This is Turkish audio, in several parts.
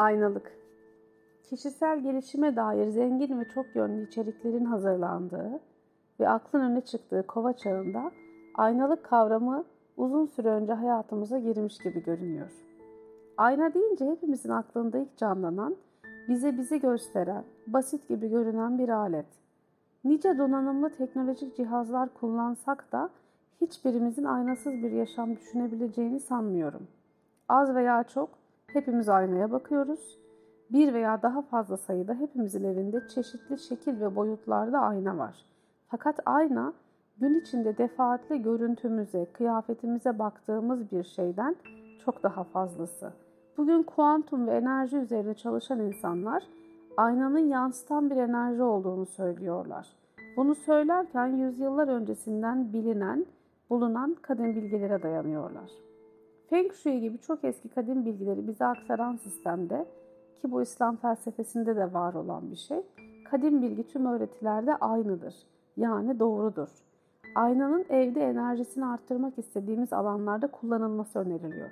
Aynalık Kişisel gelişime dair zengin ve çok yönlü içeriklerin hazırlandığı ve aklın öne çıktığı kova çağında aynalık kavramı uzun süre önce hayatımıza girmiş gibi görünüyor. Ayna deyince hepimizin aklında ilk canlanan, bize bizi gösteren, basit gibi görünen bir alet. Nice donanımlı teknolojik cihazlar kullansak da hiçbirimizin aynasız bir yaşam düşünebileceğini sanmıyorum. Az veya çok hepimiz aynaya bakıyoruz. Bir veya daha fazla sayıda hepimizin evinde çeşitli şekil ve boyutlarda ayna var. Fakat ayna gün içinde defaatle görüntümüze, kıyafetimize baktığımız bir şeyden çok daha fazlası. Bugün kuantum ve enerji üzerine çalışan insanlar aynanın yansıtan bir enerji olduğunu söylüyorlar. Bunu söylerken yüzyıllar öncesinden bilinen, bulunan kadim bilgilere dayanıyorlar. Feng Shui gibi çok eski kadim bilgileri bize aktaran sistemde ki bu İslam felsefesinde de var olan bir şey, kadim bilgi tüm öğretilerde aynıdır. Yani doğrudur. Aynanın evde enerjisini arttırmak istediğimiz alanlarda kullanılması öneriliyor.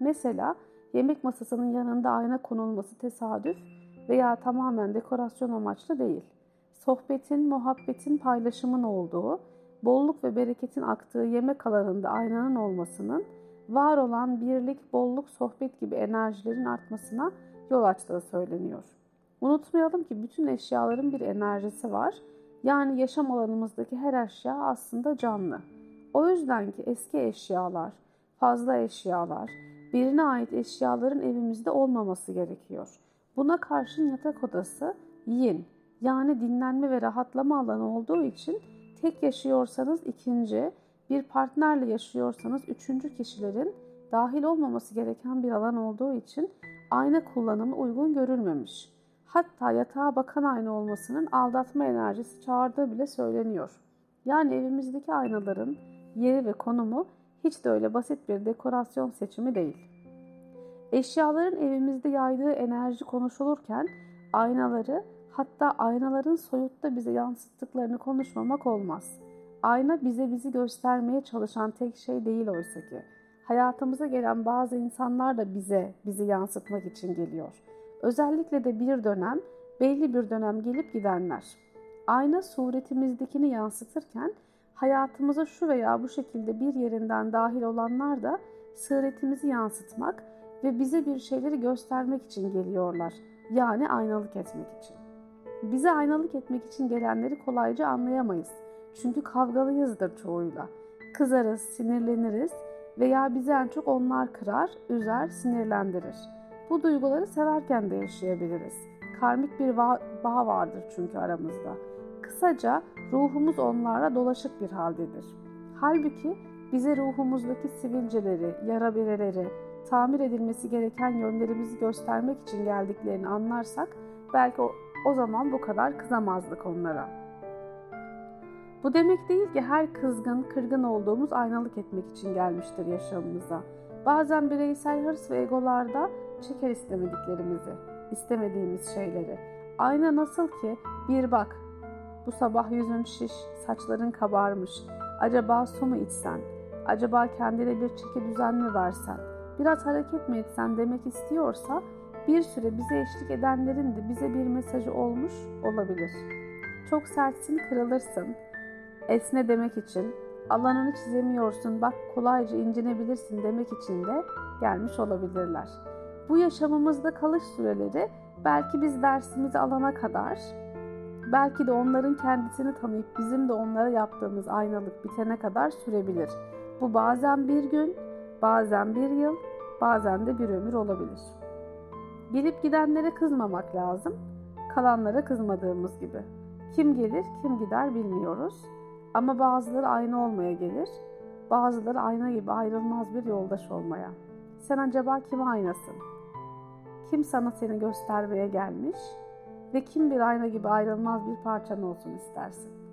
Mesela yemek masasının yanında ayna konulması tesadüf veya tamamen dekorasyon amaçlı değil. Sohbetin, muhabbetin, paylaşımın olduğu, bolluk ve bereketin aktığı yemek alanında aynanın olmasının var olan birlik, bolluk, sohbet gibi enerjilerin artmasına yol açtığı söyleniyor. Unutmayalım ki bütün eşyaların bir enerjisi var. Yani yaşam alanımızdaki her eşya aslında canlı. O yüzden ki eski eşyalar, fazla eşyalar, birine ait eşyaların evimizde olmaması gerekiyor. Buna karşın yatak odası yin yani dinlenme ve rahatlama alanı olduğu için tek yaşıyorsanız ikinci, bir partnerle yaşıyorsanız üçüncü kişilerin dahil olmaması gereken bir alan olduğu için ayna kullanımı uygun görülmemiş. Hatta yatağa bakan ayna olmasının aldatma enerjisi çağırdığı bile söyleniyor. Yani evimizdeki aynaların yeri ve konumu hiç de öyle basit bir dekorasyon seçimi değil. Eşyaların evimizde yaydığı enerji konuşulurken aynaları hatta aynaların soyutta bize yansıttıklarını konuşmamak olmaz. Ayna bize bizi göstermeye çalışan tek şey değil oysa ki. Hayatımıza gelen bazı insanlar da bize, bizi yansıtmak için geliyor. Özellikle de bir dönem, belli bir dönem gelip gidenler. Ayna suretimizdekini yansıtırken hayatımıza şu veya bu şekilde bir yerinden dahil olanlar da suretimizi yansıtmak ve bize bir şeyleri göstermek için geliyorlar. Yani aynalık etmek için. Bize aynalık etmek için gelenleri kolayca anlayamayız. Çünkü kavgalıyızdır çoğuyla. Kızarız, sinirleniriz veya bizi en çok onlar kırar, üzer, sinirlendirir. Bu duyguları severken de yaşayabiliriz. Karmik bir bağ vardır çünkü aramızda. Kısaca ruhumuz onlarla dolaşık bir haldedir. Halbuki bize ruhumuzdaki sivilceleri, yara bereleri, tamir edilmesi gereken yönlerimizi göstermek için geldiklerini anlarsak belki o, o zaman bu kadar kızamazdık onlara.'' Bu demek değil ki her kızgın, kırgın olduğumuz aynalık etmek için gelmiştir yaşamımıza. Bazen bireysel hırs ve egolarda çeker istemediklerimizi, istemediğimiz şeyleri. Ayna nasıl ki bir bak, bu sabah yüzün şiş, saçların kabarmış. Acaba su mu içsen? Acaba kendine bir çeki düzen mi versen? Biraz hareket mi etsen demek istiyorsa bir süre bize eşlik edenlerin de bize bir mesajı olmuş olabilir. Çok sertsin kırılırsın, esne demek için, alanını çizemiyorsun bak kolayca incinebilirsin demek için de gelmiş olabilirler. Bu yaşamımızda kalış süreleri belki biz dersimizi alana kadar, belki de onların kendisini tanıyıp bizim de onlara yaptığımız aynalık bitene kadar sürebilir. Bu bazen bir gün, bazen bir yıl, bazen de bir ömür olabilir. Gelip gidenlere kızmamak lazım, kalanlara kızmadığımız gibi. Kim gelir, kim gider bilmiyoruz. Ama bazıları aynı olmaya gelir, bazıları ayna gibi ayrılmaz bir yoldaş olmaya. Sen acaba kime aynasın? Kim sana seni göstermeye gelmiş ve kim bir ayna gibi ayrılmaz bir parçan olsun istersin?